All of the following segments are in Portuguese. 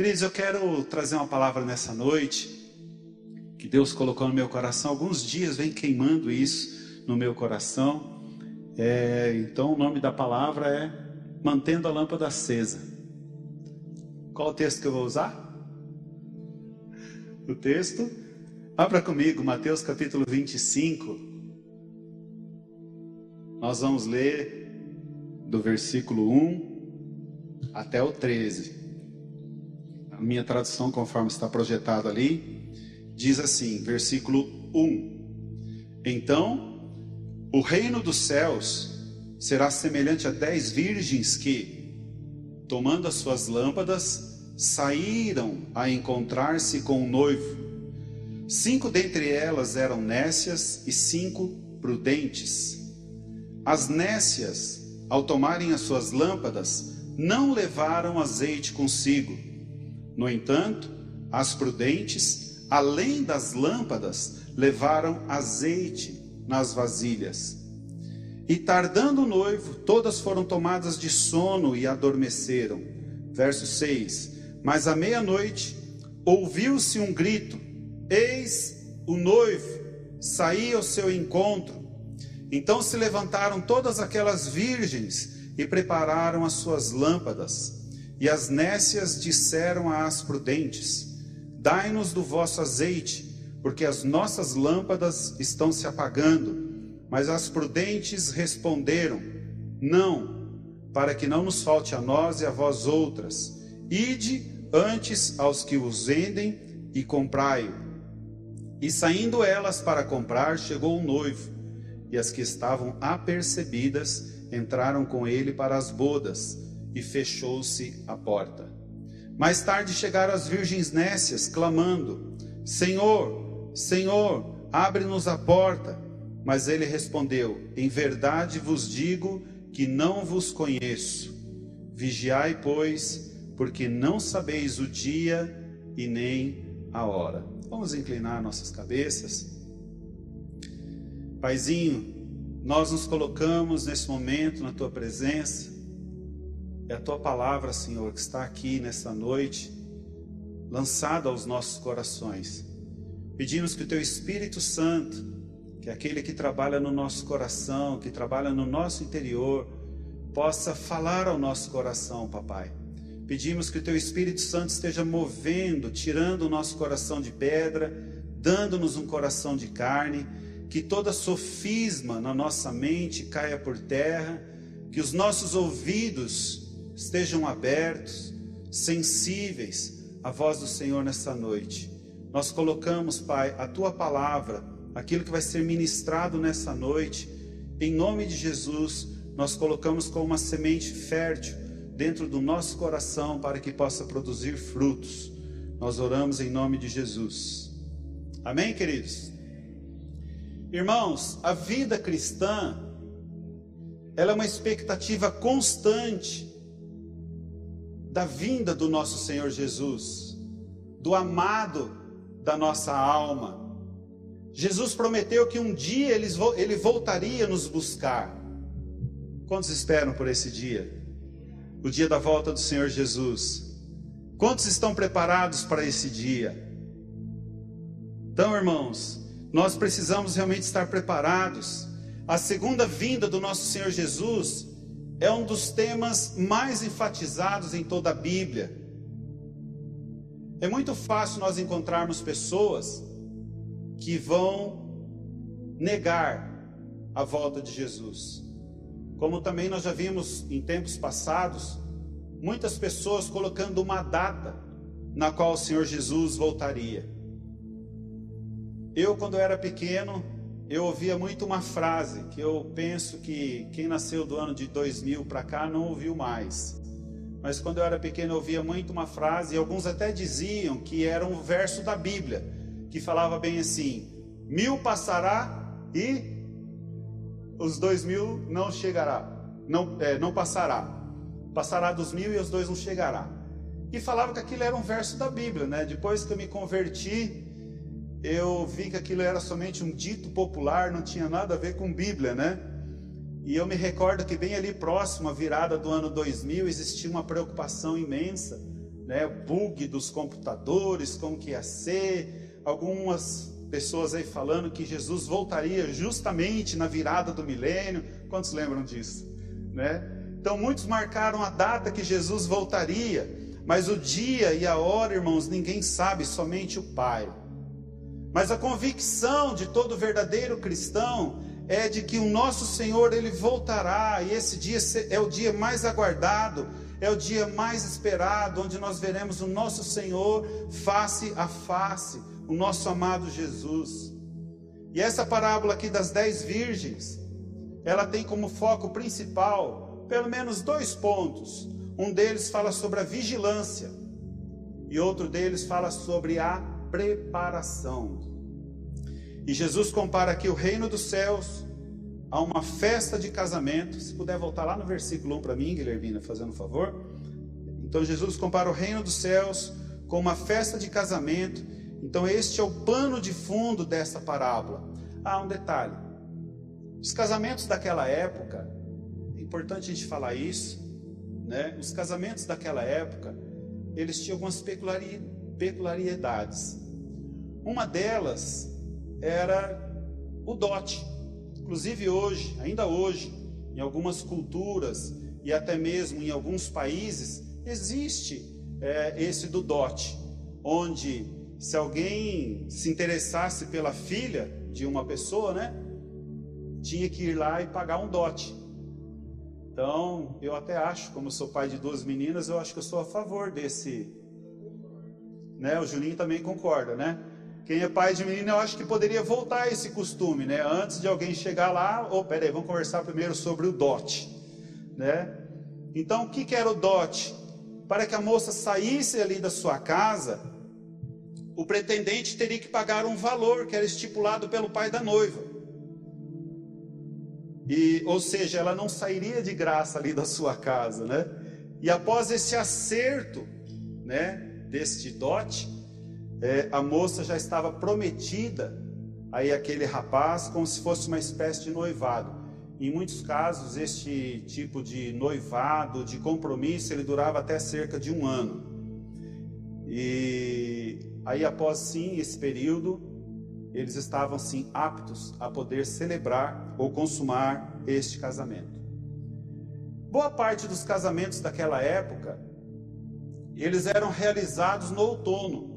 Queridos, eu quero trazer uma palavra nessa noite que Deus colocou no meu coração. Alguns dias vem queimando isso no meu coração. É, então, o nome da palavra é Mantendo a Lâmpada Acesa. Qual o texto que eu vou usar? O texto, abra comigo, Mateus capítulo 25. Nós vamos ler do versículo 1 até o 13 a minha tradução, conforme está projetado ali, diz assim, versículo 1: Então, o reino dos céus será semelhante a dez virgens que, tomando as suas lâmpadas, saíram a encontrar-se com o noivo. Cinco dentre elas eram nécias e cinco prudentes. As nécias, ao tomarem as suas lâmpadas, não levaram azeite consigo no entanto, as prudentes, além das lâmpadas, levaram azeite nas vasilhas. E tardando o noivo, todas foram tomadas de sono e adormeceram. Verso 6: Mas à meia-noite ouviu-se um grito: Eis o noivo, saí ao seu encontro. Então se levantaram todas aquelas virgens e prepararam as suas lâmpadas. E as nécias disseram às prudentes: Dai-nos do vosso azeite, porque as nossas lâmpadas estão se apagando. Mas as prudentes responderam: Não, para que não nos falte a nós e a vós outras. Ide antes aos que os vendem e comprai-o. E saindo elas para comprar, chegou o noivo, e as que estavam apercebidas entraram com ele para as bodas e fechou-se a porta. Mais tarde chegaram as virgens nécias, clamando: Senhor, Senhor, abre-nos a porta. Mas ele respondeu: Em verdade vos digo que não vos conheço. Vigiai, pois, porque não sabeis o dia e nem a hora. Vamos inclinar nossas cabeças. Paizinho, nós nos colocamos nesse momento na tua presença é a tua palavra, Senhor, que está aqui nessa noite, lançada aos nossos corações. Pedimos que o teu Espírito Santo, que é aquele que trabalha no nosso coração, que trabalha no nosso interior, possa falar ao nosso coração, papai. Pedimos que o teu Espírito Santo esteja movendo, tirando o nosso coração de pedra, dando-nos um coração de carne, que toda sofisma na nossa mente caia por terra, que os nossos ouvidos estejam abertos, sensíveis à voz do Senhor nessa noite. Nós colocamos, Pai, a tua palavra, aquilo que vai ser ministrado nessa noite, em nome de Jesus, nós colocamos como uma semente fértil dentro do nosso coração para que possa produzir frutos. Nós oramos em nome de Jesus. Amém, queridos? Irmãos, a vida cristã ela é uma expectativa constante da vinda do nosso Senhor Jesus, do amado da nossa alma. Jesus prometeu que um dia ele voltaria nos buscar. Quantos esperam por esse dia? O dia da volta do Senhor Jesus. Quantos estão preparados para esse dia? Então, irmãos, nós precisamos realmente estar preparados. A segunda vinda do nosso Senhor Jesus é um dos temas mais enfatizados em toda a Bíblia. É muito fácil nós encontrarmos pessoas que vão negar a volta de Jesus. Como também nós já vimos em tempos passados, muitas pessoas colocando uma data na qual o Senhor Jesus voltaria. Eu, quando era pequeno, eu ouvia muito uma frase que eu penso que quem nasceu do ano de 2000 para cá não ouviu mais. Mas quando eu era pequeno eu ouvia muito uma frase, e alguns até diziam que era um verso da Bíblia, que falava bem assim: mil passará e os dois mil não chegará, não, é, não passará. Passará dos mil e os dois não chegará. E falava que aquilo era um verso da Bíblia, né? Depois que eu me converti, eu vi que aquilo era somente um dito popular, não tinha nada a ver com Bíblia, né? E eu me recordo que bem ali próximo à virada do ano 2000 existia uma preocupação imensa né, bug dos computadores, como que ia ser, algumas pessoas aí falando que Jesus voltaria justamente na virada do milênio. Quantos lembram disso? Né? Então muitos marcaram a data que Jesus voltaria, mas o dia e a hora, irmãos, ninguém sabe, somente o Pai. Mas a convicção de todo verdadeiro cristão é de que o nosso Senhor ele voltará e esse dia é o dia mais aguardado, é o dia mais esperado, onde nós veremos o nosso Senhor face a face, o nosso amado Jesus. E essa parábola aqui das dez virgens, ela tem como foco principal pelo menos dois pontos. Um deles fala sobre a vigilância e outro deles fala sobre a preparação. E Jesus compara aqui o reino dos céus a uma festa de casamento. Se puder voltar lá no versículo 1 para mim, Guilhermina, fazendo um favor. Então Jesus compara o reino dos céus com uma festa de casamento. Então este é o pano de fundo dessa parábola. Ah, um detalhe. Os casamentos daquela época, é importante a gente falar isso, né? Os casamentos daquela época, eles tinham algumas peculiaridades. Uma delas era o dote. Inclusive hoje, ainda hoje, em algumas culturas e até mesmo em alguns países, existe é, esse do dote, onde se alguém se interessasse pela filha de uma pessoa, né, tinha que ir lá e pagar um dote. Então, eu até acho, como sou pai de duas meninas, eu acho que eu sou a favor desse. Né? O Juninho também concorda, né? Quem é pai de menina, eu acho que poderia voltar esse costume, né? Antes de alguém chegar lá, ou oh, peraí, vamos conversar primeiro sobre o dote, né? Então, o que, que era o dote? Para que a moça saísse ali da sua casa, o pretendente teria que pagar um valor que era estipulado pelo pai da noiva. E, ou seja, ela não sairia de graça ali da sua casa, né? E após esse acerto, né, deste dote, é, a moça já estava prometida aí aquele rapaz como se fosse uma espécie de noivado. Em muitos casos, este tipo de noivado, de compromisso, ele durava até cerca de um ano. E aí, após sim esse período, eles estavam sim aptos a poder celebrar ou consumar este casamento. Boa parte dos casamentos daquela época, eles eram realizados no outono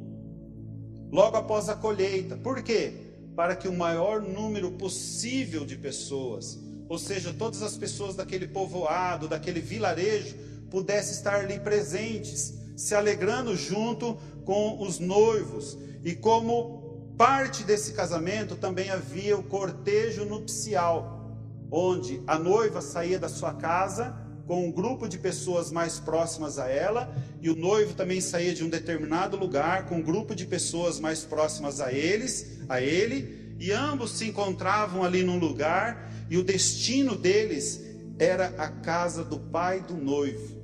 logo após a colheita. Por quê? Para que o maior número possível de pessoas, ou seja, todas as pessoas daquele povoado, daquele vilarejo, pudessem estar ali presentes, se alegrando junto com os noivos. E como parte desse casamento também havia o cortejo nupcial, onde a noiva saía da sua casa com um grupo de pessoas mais próximas a ela, e o noivo também saía de um determinado lugar com um grupo de pessoas mais próximas a eles, a ele, e ambos se encontravam ali num lugar, e o destino deles era a casa do pai do noivo,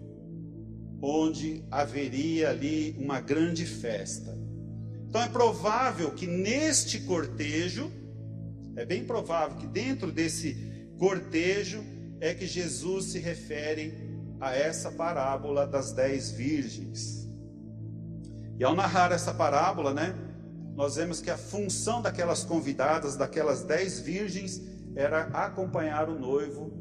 onde haveria ali uma grande festa. Então é provável que neste cortejo, é bem provável que dentro desse cortejo é que Jesus se refere a essa parábola das dez virgens. E ao narrar essa parábola, né, nós vemos que a função daquelas convidadas, daquelas dez virgens, era acompanhar o noivo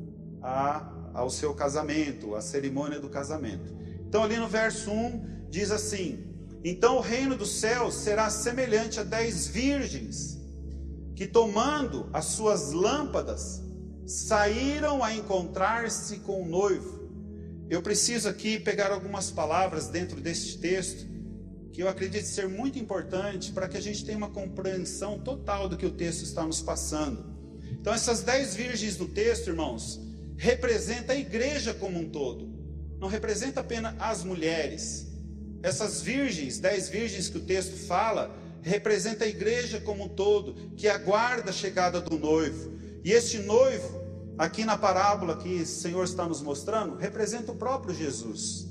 a, ao seu casamento, a cerimônia do casamento. Então, ali no verso 1, diz assim: Então o reino dos céus será semelhante a dez virgens, que tomando as suas lâmpadas, saíram a encontrar-se com o noivo. Eu preciso aqui pegar algumas palavras dentro deste texto que eu acredito ser muito importante para que a gente tenha uma compreensão total do que o texto está nos passando. Então, essas dez virgens do texto, irmãos, representa a igreja como um todo. Não representa apenas as mulheres. Essas virgens, dez virgens que o texto fala, representa a igreja como um todo, que aguarda a chegada do noivo. E este noivo, aqui na parábola que o Senhor está nos mostrando, representa o próprio Jesus.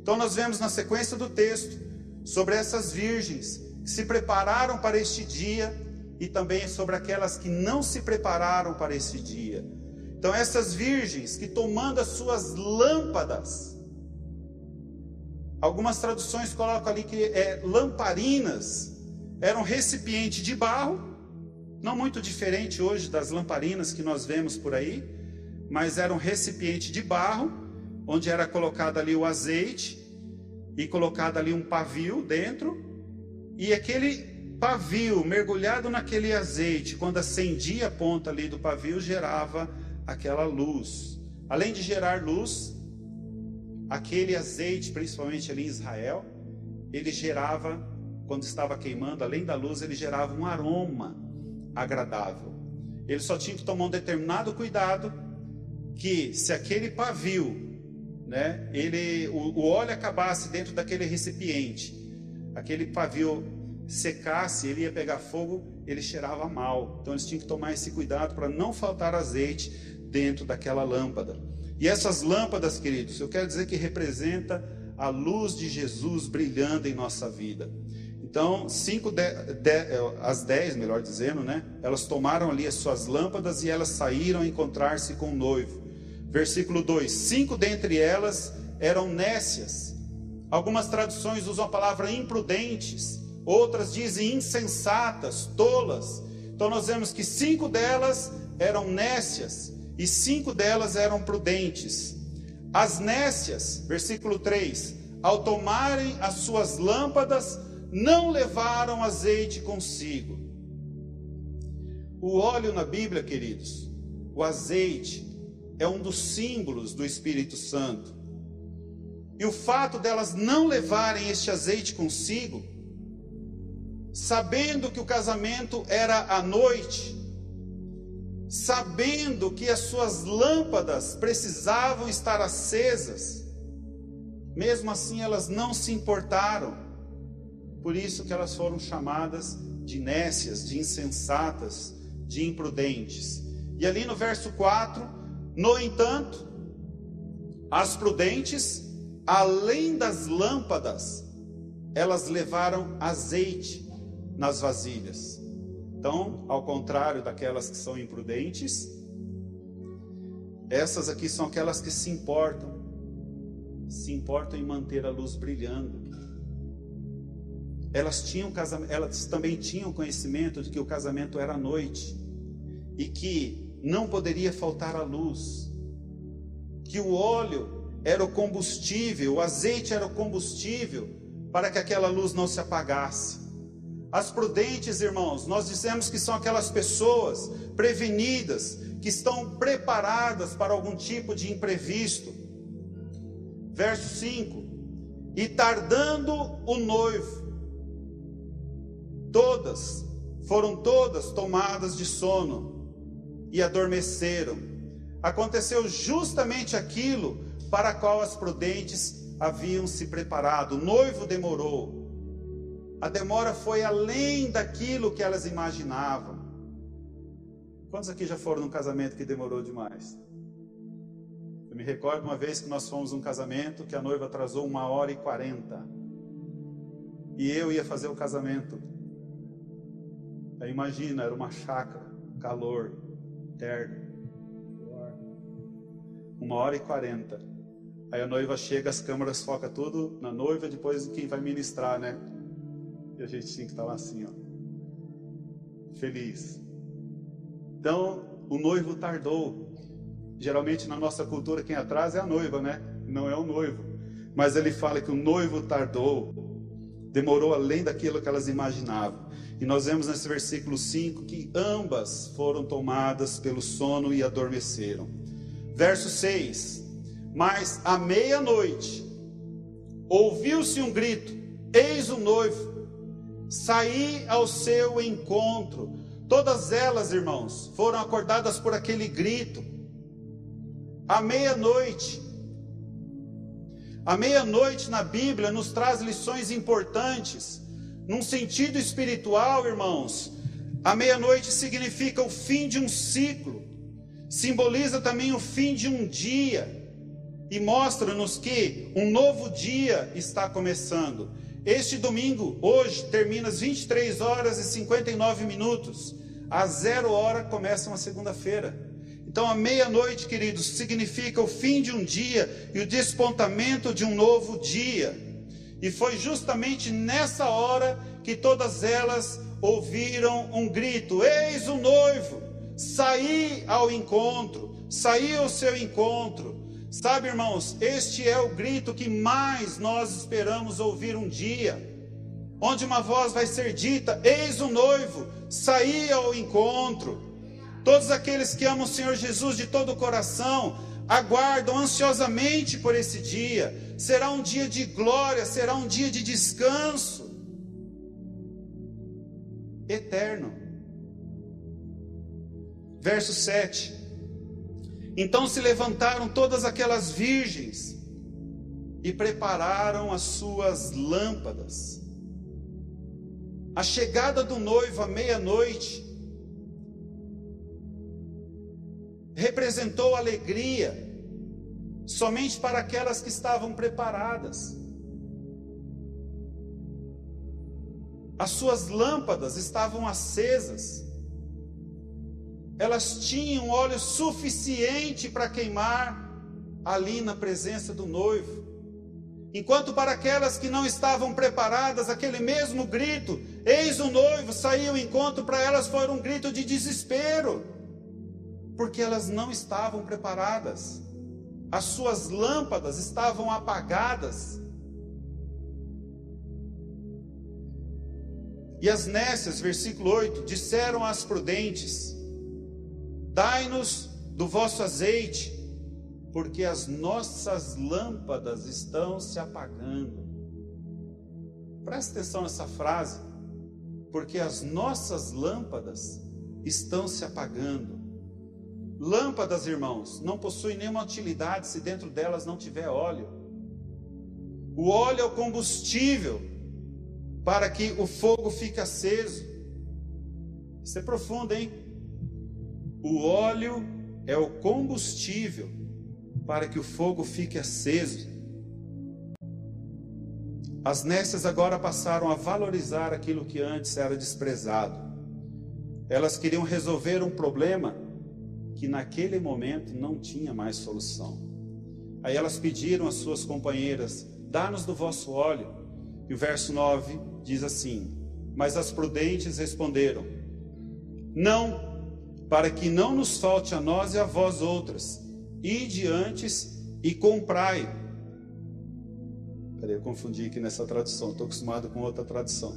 Então nós vemos na sequência do texto sobre essas virgens que se prepararam para este dia e também sobre aquelas que não se prepararam para este dia. Então essas virgens que tomando as suas lâmpadas Algumas traduções colocam ali que é, lamparinas eram recipiente de barro, não muito diferente hoje das lamparinas que nós vemos por aí, mas era um recipiente de barro, onde era colocado ali o azeite e colocado ali um pavio dentro, e aquele pavio mergulhado naquele azeite, quando acendia a ponta ali do pavio, gerava aquela luz. Além de gerar luz, aquele azeite, principalmente ali em Israel, ele gerava, quando estava queimando, além da luz, ele gerava um aroma agradável. Ele só tinha que tomar um determinado cuidado que se aquele pavio, né, ele, o, o óleo acabasse dentro daquele recipiente, aquele pavio secasse, ele ia pegar fogo, ele cheirava mal. Então eles tinham que tomar esse cuidado para não faltar azeite dentro daquela lâmpada. E essas lâmpadas, queridos, eu quero dizer que representa a luz de Jesus brilhando em nossa vida. Então, cinco de, de, as dez, melhor dizendo, né? Elas tomaram ali as suas lâmpadas e elas saíram a encontrar-se com o noivo. Versículo 2: Cinco dentre elas eram nécias. Algumas traduções usam a palavra imprudentes, outras dizem insensatas, tolas. Então, nós vemos que cinco delas eram nécias e cinco delas eram prudentes. As nécias, versículo 3, ao tomarem as suas lâmpadas, não levaram azeite consigo. O óleo na Bíblia, queridos, o azeite, é um dos símbolos do Espírito Santo. E o fato delas não levarem este azeite consigo, sabendo que o casamento era à noite, sabendo que as suas lâmpadas precisavam estar acesas, mesmo assim elas não se importaram. Por isso que elas foram chamadas de nécias, de insensatas, de imprudentes. E ali no verso 4, no entanto, as prudentes, além das lâmpadas, elas levaram azeite nas vasilhas. Então, ao contrário daquelas que são imprudentes, essas aqui são aquelas que se importam, se importam em manter a luz brilhando. Elas tinham elas também tinham conhecimento de que o casamento era à noite e que não poderia faltar a luz, que o óleo era o combustível, o azeite era o combustível para que aquela luz não se apagasse. As prudentes, irmãos, nós dissemos que são aquelas pessoas prevenidas, que estão preparadas para algum tipo de imprevisto. Verso 5: E tardando o noivo, todas, foram todas tomadas de sono e adormeceram. Aconteceu justamente aquilo para qual as prudentes haviam se preparado. O noivo demorou, a demora foi além daquilo que elas imaginavam. Quantos aqui já foram num casamento que demorou demais? Eu me recordo uma vez que nós fomos num casamento que a noiva atrasou uma hora e quarenta. E eu ia fazer o casamento. Aí imagina, era uma chácara, calor, terno. Uma hora e quarenta. Aí a noiva chega, as câmeras focam tudo na noiva, depois quem vai ministrar, né? E a gente tinha que estar lá assim, ó. Feliz. Então, o noivo tardou. Geralmente na nossa cultura quem atrasa é a noiva, né? Não é o noivo. Mas ele fala que o noivo tardou, demorou além daquilo que elas imaginavam. E nós vemos nesse versículo 5 que ambas foram tomadas pelo sono e adormeceram. Verso 6: Mas à meia-noite ouviu-se um grito: Eis o noivo, sair ao seu encontro. Todas elas, irmãos, foram acordadas por aquele grito. À meia-noite. A meia-noite na Bíblia nos traz lições importantes. Num sentido espiritual, irmãos, a meia-noite significa o fim de um ciclo, simboliza também o fim de um dia e mostra-nos que um novo dia está começando. Este domingo, hoje, termina às 23 horas e 59 minutos. Às zero hora começa uma segunda-feira. Então, a meia-noite, queridos, significa o fim de um dia e o despontamento de um novo dia. E foi justamente nessa hora que todas elas ouviram um grito: Eis o noivo, saí ao encontro, saí ao seu encontro. Sabe, irmãos, este é o grito que mais nós esperamos ouvir um dia, onde uma voz vai ser dita: Eis o noivo, saí ao encontro. Todos aqueles que amam o Senhor Jesus de todo o coração aguardam ansiosamente por esse dia. Será um dia de glória, será um dia de descanso eterno. Verso 7. Então se levantaram todas aquelas virgens e prepararam as suas lâmpadas. A chegada do noivo à meia-noite representou alegria somente para aquelas que estavam preparadas. As suas lâmpadas estavam acesas. Elas tinham óleo suficiente para queimar ali na presença do noivo. Enquanto para aquelas que não estavam preparadas, aquele mesmo grito, eis o noivo, saiu ao encontro para elas foi um grito de desespero, porque elas não estavam preparadas. As suas lâmpadas estavam apagadas. E as nécias, versículo 8, disseram às prudentes: Dai-nos do vosso azeite, porque as nossas lâmpadas estão se apagando. Presta atenção nessa frase, porque as nossas lâmpadas estão se apagando. Lâmpadas, irmãos, não possuem nenhuma utilidade se dentro delas não tiver óleo. O óleo é o combustível para que o fogo fique aceso. Isso é profundo, hein? O óleo é o combustível para que o fogo fique aceso. As nécias agora passaram a valorizar aquilo que antes era desprezado. Elas queriam resolver um problema que naquele momento não tinha mais solução. Aí elas pediram às suas companheiras: dá-nos do vosso óleo. E o verso 9 diz assim: Mas as prudentes responderam: Não, para que não nos falte a nós e a vós outras, ide antes e comprai. Peraí, eu confundi aqui nessa tradução, estou acostumado com outra tradução.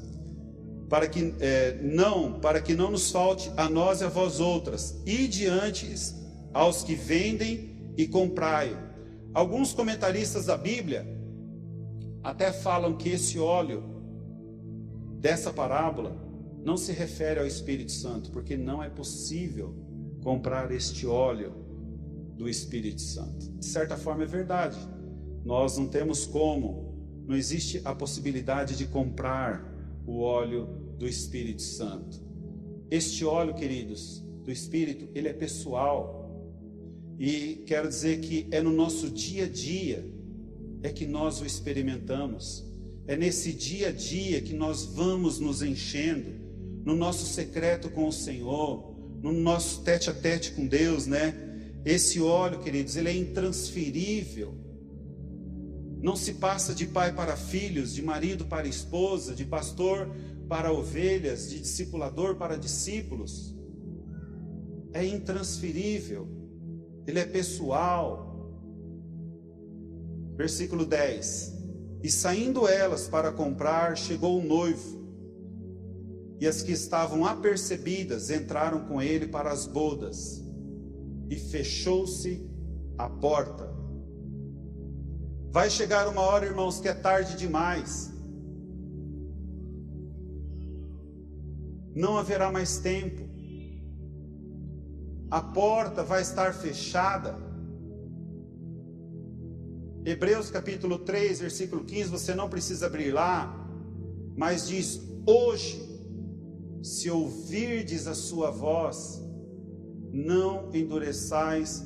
Para que é, não, para que não nos falte a nós e a vós outras, ide antes aos que vendem e comprai. Alguns comentaristas da Bíblia até falam que esse óleo dessa parábola não se refere ao Espírito Santo, porque não é possível comprar este óleo do Espírito Santo. De certa forma é verdade. Nós não temos como, não existe a possibilidade de comprar o óleo do Espírito Santo. Este óleo, queridos, do Espírito, ele é pessoal. E quero dizer que é no nosso dia a dia é que nós o experimentamos. É nesse dia a dia que nós vamos nos enchendo, no nosso secreto com o Senhor, no nosso tete a tete com Deus, né? Esse óleo, queridos, ele é intransferível. Não se passa de pai para filhos, de marido para esposa, de pastor para ovelhas, de discipulador para discípulos. É intransferível. Ele é pessoal. Versículo 10. E saindo elas para comprar, chegou o noivo. E as que estavam apercebidas entraram com ele para as bodas. E fechou-se a porta. Vai chegar uma hora, irmãos, que é tarde demais. Não haverá mais tempo. A porta vai estar fechada Hebreus capítulo 3, versículo 15, você não precisa abrir lá, mas diz: Hoje, se ouvirdes a sua voz, não endureçais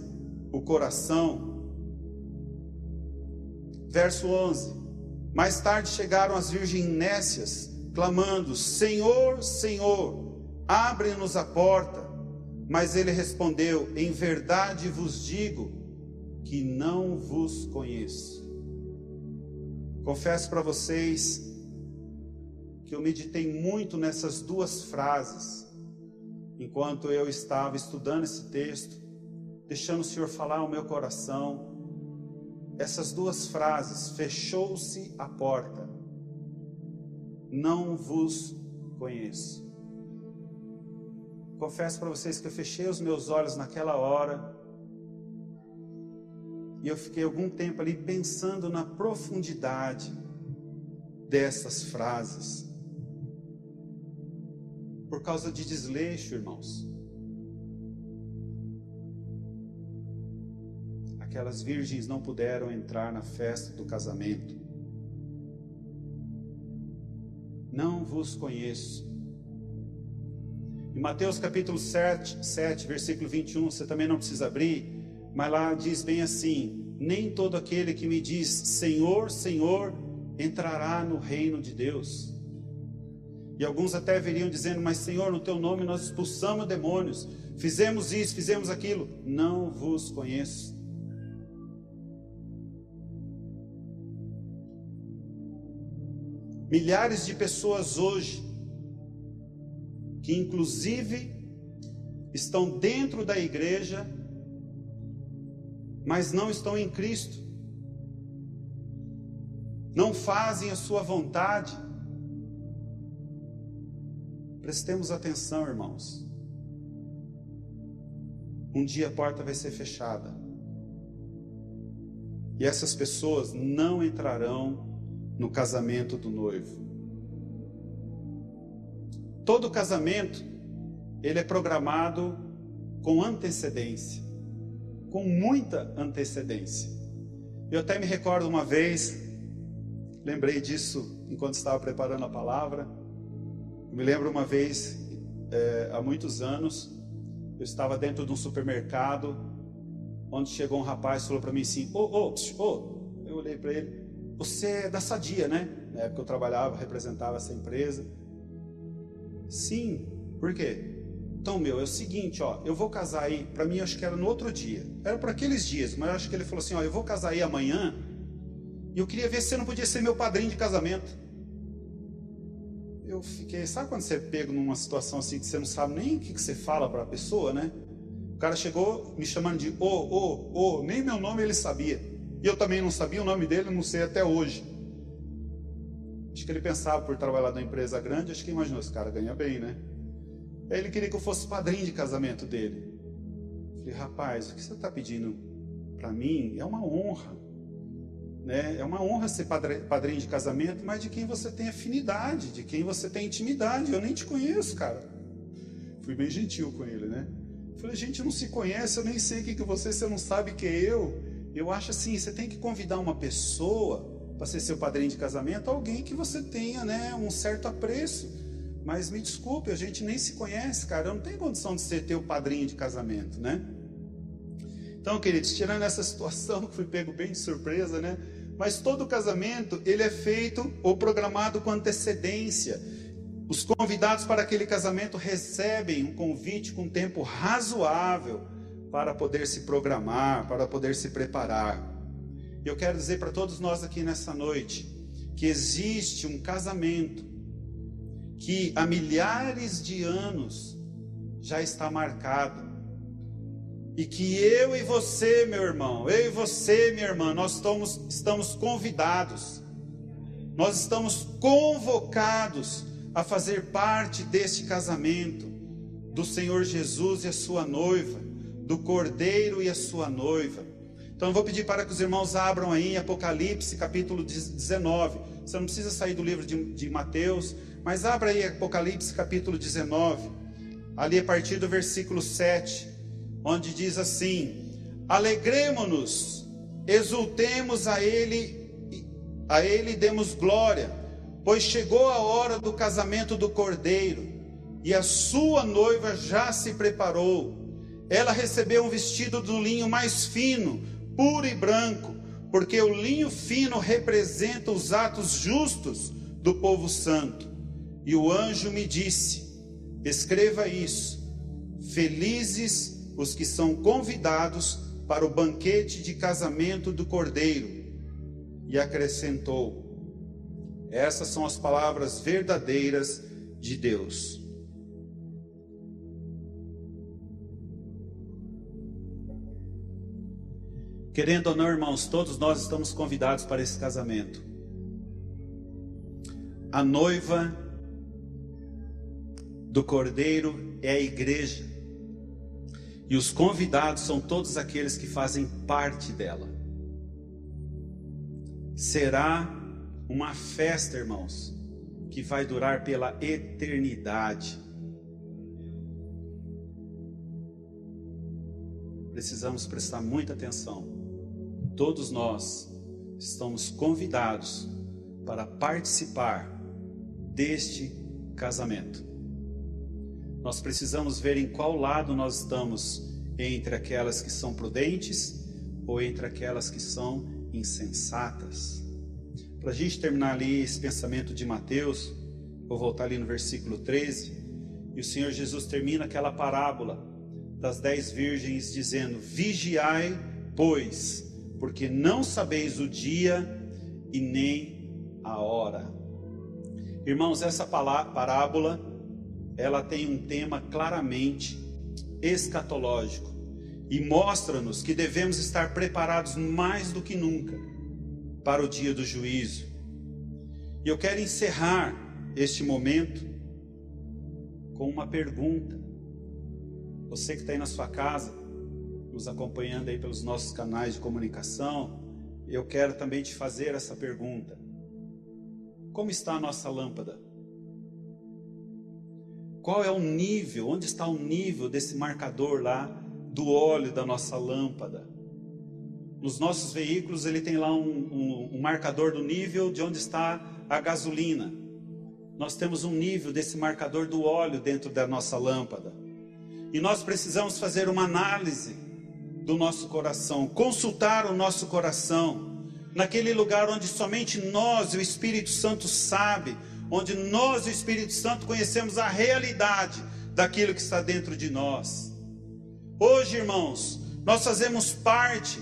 o coração. Verso 11: Mais tarde chegaram as virgens nécias, clamando: Senhor, Senhor, abre-nos a porta. Mas ele respondeu: Em verdade vos digo que não vos conheço. Confesso para vocês que eu meditei muito nessas duas frases enquanto eu estava estudando esse texto, deixando o Senhor falar ao meu coração. Essas duas frases: fechou-se a porta, não vos conheço. Confesso para vocês que eu fechei os meus olhos naquela hora e eu fiquei algum tempo ali pensando na profundidade dessas frases. Por causa de desleixo, irmãos. Aquelas virgens não puderam entrar na festa do casamento. Vos conheço. Em Mateus capítulo 7, 7, versículo 21, você também não precisa abrir, mas lá diz bem assim: Nem todo aquele que me diz Senhor, Senhor, entrará no reino de Deus. E alguns até viriam dizendo: Mas Senhor, no teu nome nós expulsamos demônios, fizemos isso, fizemos aquilo. Não vos conheço. Milhares de pessoas hoje, que inclusive estão dentro da igreja, mas não estão em Cristo, não fazem a sua vontade. Prestemos atenção, irmãos. Um dia a porta vai ser fechada. E essas pessoas não entrarão no casamento do noivo. Todo casamento ele é programado com antecedência com muita antecedência. Eu até me recordo uma vez, lembrei disso enquanto estava preparando a palavra. Eu me lembro uma vez, é, há muitos anos, eu estava dentro de um supermercado, onde chegou um rapaz e falou para mim assim: Ô, ô, ô, eu olhei para ele, você é da Sadia, né? Na época eu trabalhava, representava essa empresa. Sim, por quê? Então, meu, é o seguinte, ó, eu vou casar aí, para mim acho que era no outro dia. Era para aqueles dias, mas acho que ele falou assim, ó, eu vou casar aí amanhã. E eu queria ver se você não podia ser meu padrinho de casamento. Eu fiquei, sabe quando você é pega numa situação assim que você não sabe nem o que, que você fala para a pessoa, né? O cara chegou me chamando de ô, ô, ô, nem meu nome ele sabia. E eu também não sabia o nome dele, não sei até hoje. Acho que ele pensava por trabalhar numa empresa grande, acho que imaginou, esse cara ganha bem, né? Ele queria que eu fosse padrinho de casamento dele. falei, rapaz, o que você está pedindo para mim é uma honra. Né? É uma honra ser padrinho de casamento, mas de quem você tem afinidade, de quem você tem intimidade. Eu nem te conheço, cara. Fui bem gentil com ele, né? Falei, a gente não se conhece, eu nem sei o que, você, você não sabe que é eu. Eu acho assim, você tem que convidar uma pessoa para ser seu padrinho de casamento, alguém que você tenha né, um certo apreço. Mas me desculpe, a gente nem se conhece, cara. Eu não tenho condição de ser teu padrinho de casamento, né? Então, queridos, tirando essa situação que fui pego bem de surpresa, né? Mas todo casamento, ele é feito ou programado com antecedência. Os convidados para aquele casamento recebem um convite com tempo razoável para poder se programar, para poder se preparar. E eu quero dizer para todos nós aqui nessa noite que existe um casamento que há milhares de anos já está marcado. E que eu e você, meu irmão, eu e você, minha irmã, nós estamos, estamos convidados, nós estamos convocados a fazer parte deste casamento do Senhor Jesus e a sua noiva, do Cordeiro e a sua noiva. Então eu vou pedir para que os irmãos abram aí em Apocalipse capítulo 19. Você não precisa sair do livro de, de Mateus, mas abra aí Apocalipse capítulo 19, ali a partir do versículo 7, onde diz assim: Alegremos-nos, exultemos a Ele, a Ele demos glória, pois chegou a hora do casamento do Cordeiro, e a sua noiva já se preparou. Ela recebeu um vestido do linho mais fino, puro e branco, porque o linho fino representa os atos justos do povo santo. E o anjo me disse: Escreva isso. Felizes os que são convidados para o banquete de casamento do Cordeiro. E acrescentou: Essas são as palavras verdadeiras de Deus. Querendo ou não, irmãos, todos nós estamos convidados para esse casamento. A noiva do cordeiro é a igreja. E os convidados são todos aqueles que fazem parte dela. Será uma festa, irmãos, que vai durar pela eternidade. Precisamos prestar muita atenção. Todos nós estamos convidados para participar deste casamento. Nós precisamos ver em qual lado nós estamos entre aquelas que são prudentes ou entre aquelas que são insensatas. Para a gente terminar ali esse pensamento de Mateus, vou voltar ali no versículo 13, e o Senhor Jesus termina aquela parábola das dez virgens, dizendo: Vigiai, pois, porque não sabeis o dia e nem a hora. Irmãos, essa parábola, ela tem um tema claramente escatológico e mostra-nos que devemos estar preparados mais do que nunca para o dia do juízo. E eu quero encerrar este momento com uma pergunta. Você que está aí na sua casa, nos acompanhando aí pelos nossos canais de comunicação, eu quero também te fazer essa pergunta: Como está a nossa lâmpada? Qual é o nível? Onde está o nível desse marcador lá do óleo da nossa lâmpada? Nos nossos veículos ele tem lá um, um, um marcador do nível de onde está a gasolina. Nós temos um nível desse marcador do óleo dentro da nossa lâmpada. E nós precisamos fazer uma análise do nosso coração, consultar o nosso coração, naquele lugar onde somente nós e o Espírito Santo sabe, onde nós e o Espírito Santo conhecemos a realidade daquilo que está dentro de nós. Hoje, irmãos, nós fazemos parte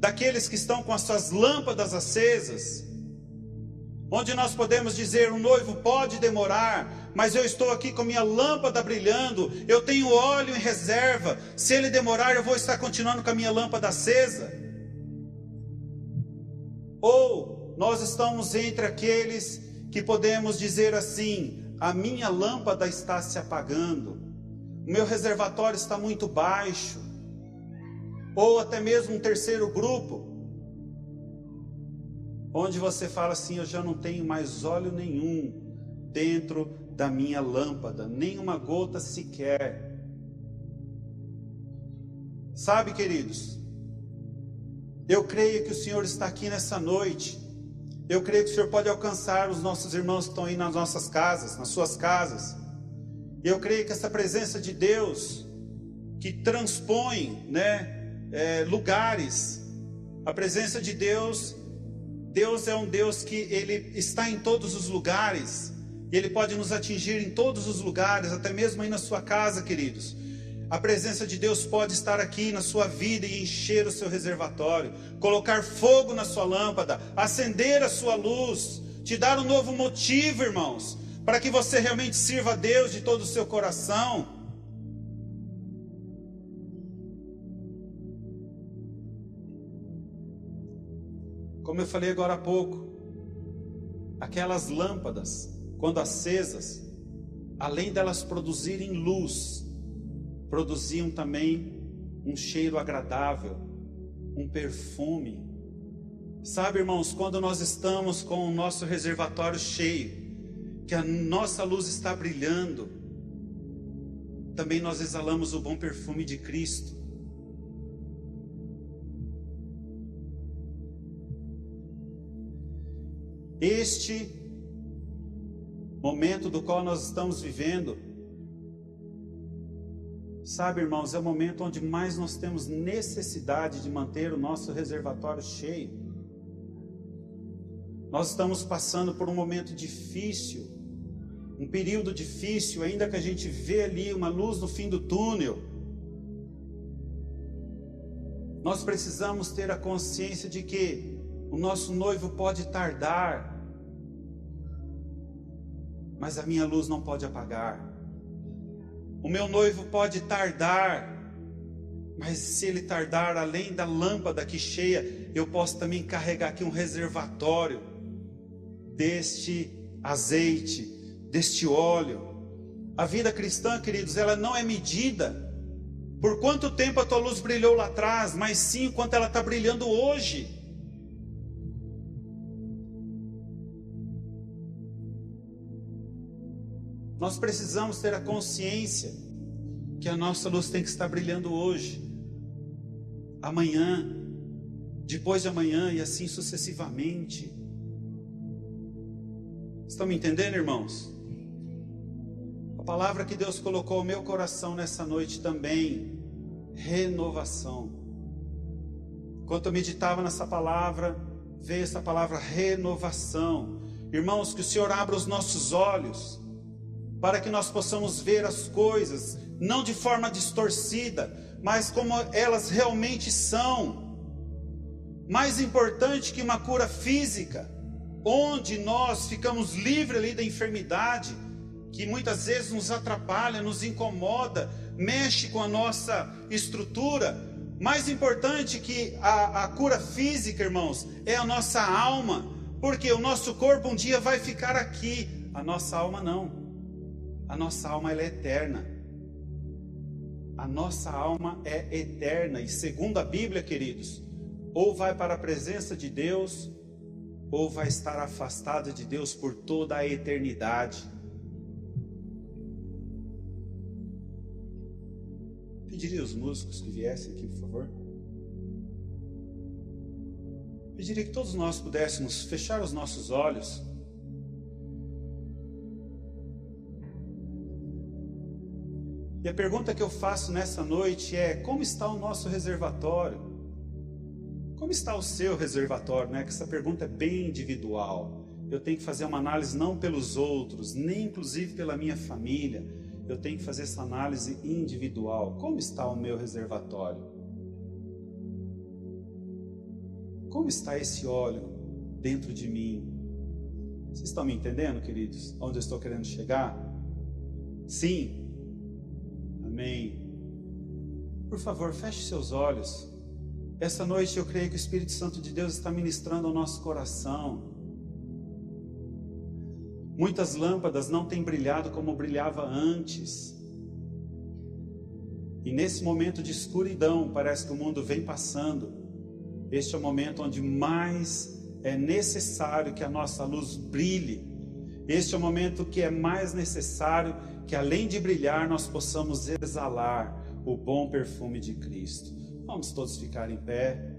daqueles que estão com as suas lâmpadas acesas, onde nós podemos dizer: o noivo pode demorar, mas eu estou aqui com minha lâmpada brilhando, eu tenho óleo em reserva. Se ele demorar, eu vou estar continuando com a minha lâmpada acesa. Ou nós estamos entre aqueles que podemos dizer assim: a minha lâmpada está se apagando, o meu reservatório está muito baixo. Ou até mesmo um terceiro grupo, onde você fala assim: eu já não tenho mais óleo nenhum dentro da minha lâmpada, nem uma gota sequer. Sabe, queridos, eu creio que o Senhor está aqui nessa noite. Eu creio que o Senhor pode alcançar os nossos irmãos que estão aí nas nossas casas, nas suas casas. Eu creio que essa presença de Deus, que transpõe né, é, lugares, a presença de Deus, Deus é um Deus que Ele está em todos os lugares. E Ele pode nos atingir em todos os lugares, até mesmo aí na sua casa, queridos. A presença de Deus pode estar aqui na sua vida e encher o seu reservatório, colocar fogo na sua lâmpada, acender a sua luz, te dar um novo motivo, irmãos, para que você realmente sirva a Deus de todo o seu coração. Como eu falei agora há pouco, aquelas lâmpadas quando acesas, além delas produzirem luz, produziam também um cheiro agradável, um perfume. Sabe, irmãos, quando nós estamos com o nosso reservatório cheio, que a nossa luz está brilhando, também nós exalamos o bom perfume de Cristo. Este momento do qual nós estamos vivendo. Sabe, irmãos, é o momento onde mais nós temos necessidade de manter o nosso reservatório cheio. Nós estamos passando por um momento difícil, um período difícil, ainda que a gente vê ali uma luz no fim do túnel. Nós precisamos ter a consciência de que o nosso noivo pode tardar, mas a minha luz não pode apagar. O meu noivo pode tardar, mas se ele tardar além da lâmpada que cheia, eu posso também carregar aqui um reservatório deste azeite, deste óleo. A vida cristã, queridos, ela não é medida por quanto tempo a tua luz brilhou lá atrás, mas sim quanto ela está brilhando hoje. Nós precisamos ter a consciência que a nossa luz tem que estar brilhando hoje, amanhã, depois de amanhã e assim sucessivamente. Estão me entendendo, irmãos? A palavra que Deus colocou no meu coração nessa noite também, renovação. Enquanto eu meditava nessa palavra, veio essa palavra renovação. Irmãos, que o Senhor abra os nossos olhos para que nós possamos ver as coisas, não de forma distorcida, mas como elas realmente são. Mais importante que uma cura física, onde nós ficamos livres ali da enfermidade, que muitas vezes nos atrapalha, nos incomoda, mexe com a nossa estrutura. Mais importante que a, a cura física, irmãos, é a nossa alma, porque o nosso corpo um dia vai ficar aqui, a nossa alma não. A nossa alma é eterna. A nossa alma é eterna e segundo a Bíblia, queridos, ou vai para a presença de Deus, ou vai estar afastada de Deus por toda a eternidade. Pediria os músicos que viessem aqui, por favor. Pediria que todos nós pudéssemos fechar os nossos olhos. E a pergunta que eu faço nessa noite é: como está o nosso reservatório? Como está o seu reservatório? Né? Que essa pergunta é bem individual. Eu tenho que fazer uma análise não pelos outros, nem inclusive pela minha família. Eu tenho que fazer essa análise individual. Como está o meu reservatório? Como está esse óleo dentro de mim? Vocês estão me entendendo, queridos? Onde eu estou querendo chegar? Sim, Amém. Por favor, feche seus olhos. Essa noite eu creio que o Espírito Santo de Deus está ministrando ao nosso coração. Muitas lâmpadas não têm brilhado como brilhava antes. E nesse momento de escuridão, parece que o mundo vem passando. Este é o momento onde mais é necessário que a nossa luz brilhe. Este é o momento que é mais necessário que além de brilhar, nós possamos exalar o bom perfume de Cristo. Vamos todos ficar em pé.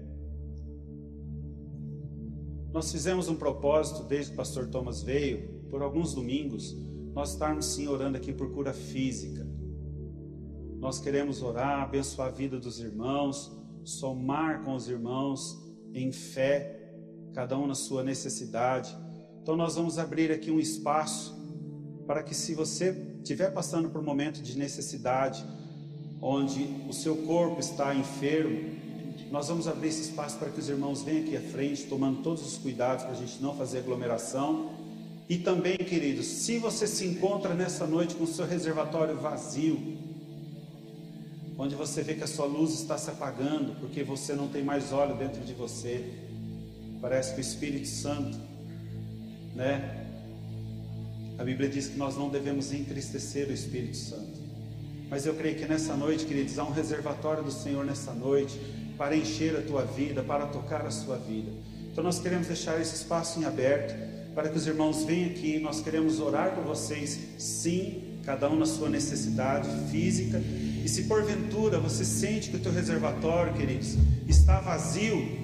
Nós fizemos um propósito desde que o pastor Thomas veio, por alguns domingos, nós estarmos sim orando aqui por cura física. Nós queremos orar, abençoar a vida dos irmãos, somar com os irmãos em fé, cada um na sua necessidade. Então nós vamos abrir aqui um espaço para que se você estiver passando por um momento de necessidade, onde o seu corpo está enfermo, nós vamos abrir esse espaço para que os irmãos venham aqui à frente, tomando todos os cuidados para a gente não fazer aglomeração. E também, queridos, se você se encontra nessa noite com o seu reservatório vazio, onde você vê que a sua luz está se apagando, porque você não tem mais óleo dentro de você, parece que o Espírito Santo, né, a Bíblia diz que nós não devemos entristecer o Espírito Santo. Mas eu creio que nessa noite, queridos, há um reservatório do Senhor nessa noite para encher a tua vida, para tocar a sua vida. Então nós queremos deixar esse espaço em aberto para que os irmãos venham aqui. Nós queremos orar por vocês, sim, cada um na sua necessidade física. E se porventura você sente que o teu reservatório, queridos, está vazio,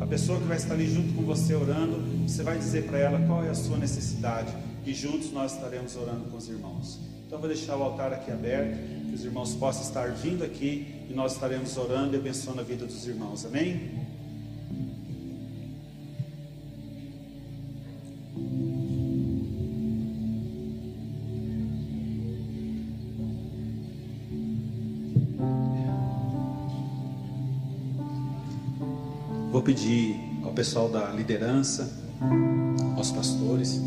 a pessoa que vai estar ali junto com você orando, você vai dizer para ela qual é a sua necessidade e juntos nós estaremos orando com os irmãos. Então vou deixar o altar aqui aberto, que os irmãos possam estar vindo aqui e nós estaremos orando e abençoando a vida dos irmãos. Amém? Vou pedir ao pessoal da liderança, aos pastores,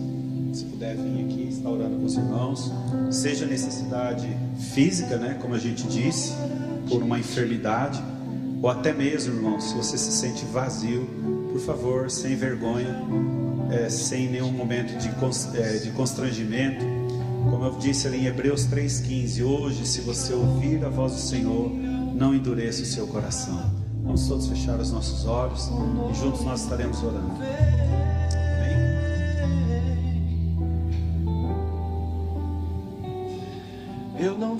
se puder vir aqui, estar orando com os irmãos, seja necessidade física, né, como a gente disse, por uma enfermidade, ou até mesmo, irmão, se você se sente vazio, por favor, sem vergonha, é, sem nenhum momento de, é, de constrangimento, como eu disse ali em Hebreus 3,15, hoje, se você ouvir a voz do Senhor, não endureça o seu coração. Vamos todos fechar os nossos olhos e juntos nós estaremos orando.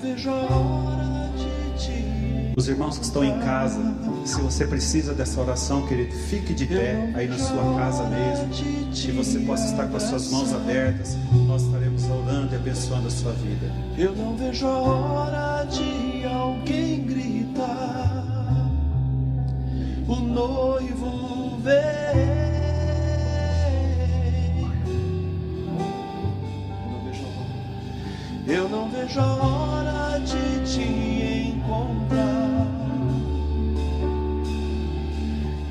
Vejo a hora de te. Os irmãos que estão em casa, se você precisa dessa oração, querido, fique de pé aí na sua casa mesmo. Que você possa estar com as suas mãos abertas. Nós estaremos orando e abençoando a sua vida. Eu não vejo a hora de alguém gritar. O noivo vem. Eu não vejo a hora te encontrar.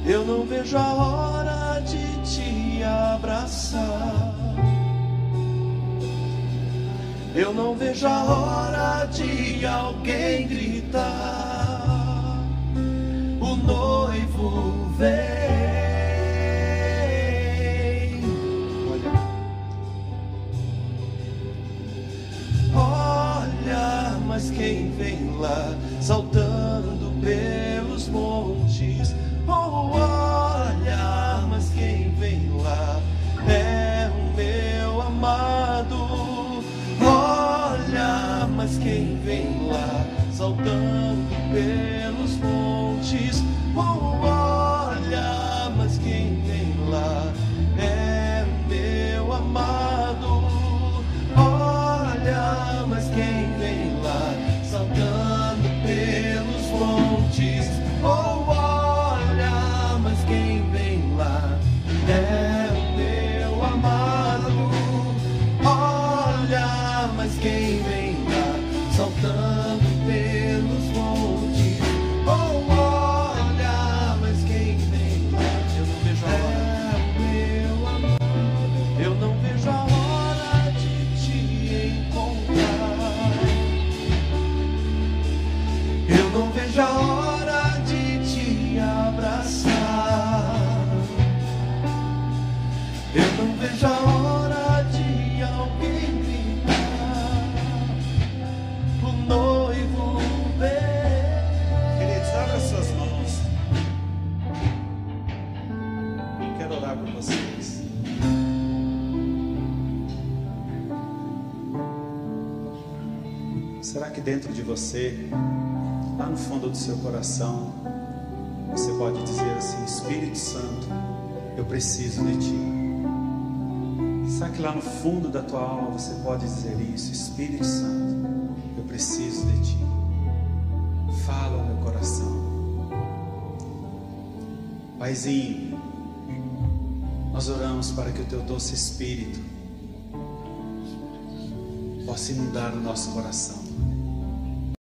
Eu não vejo a hora de te abraçar. Eu não vejo a hora de alguém gritar. O noivo vem. Mas quem vem lá saltando pelos montes? Oh, olha, mas quem vem lá é o meu amado. Olha, mas quem vem lá saltando pelos dentro de você, lá no fundo do seu coração, você pode dizer assim: Espírito Santo, eu preciso de ti? Será que lá no fundo da tua alma você pode dizer isso? Espírito Santo, eu preciso de ti. Fala ao meu coração. Paizinho, nós oramos para que o teu doce Espírito possa inundar o nosso coração.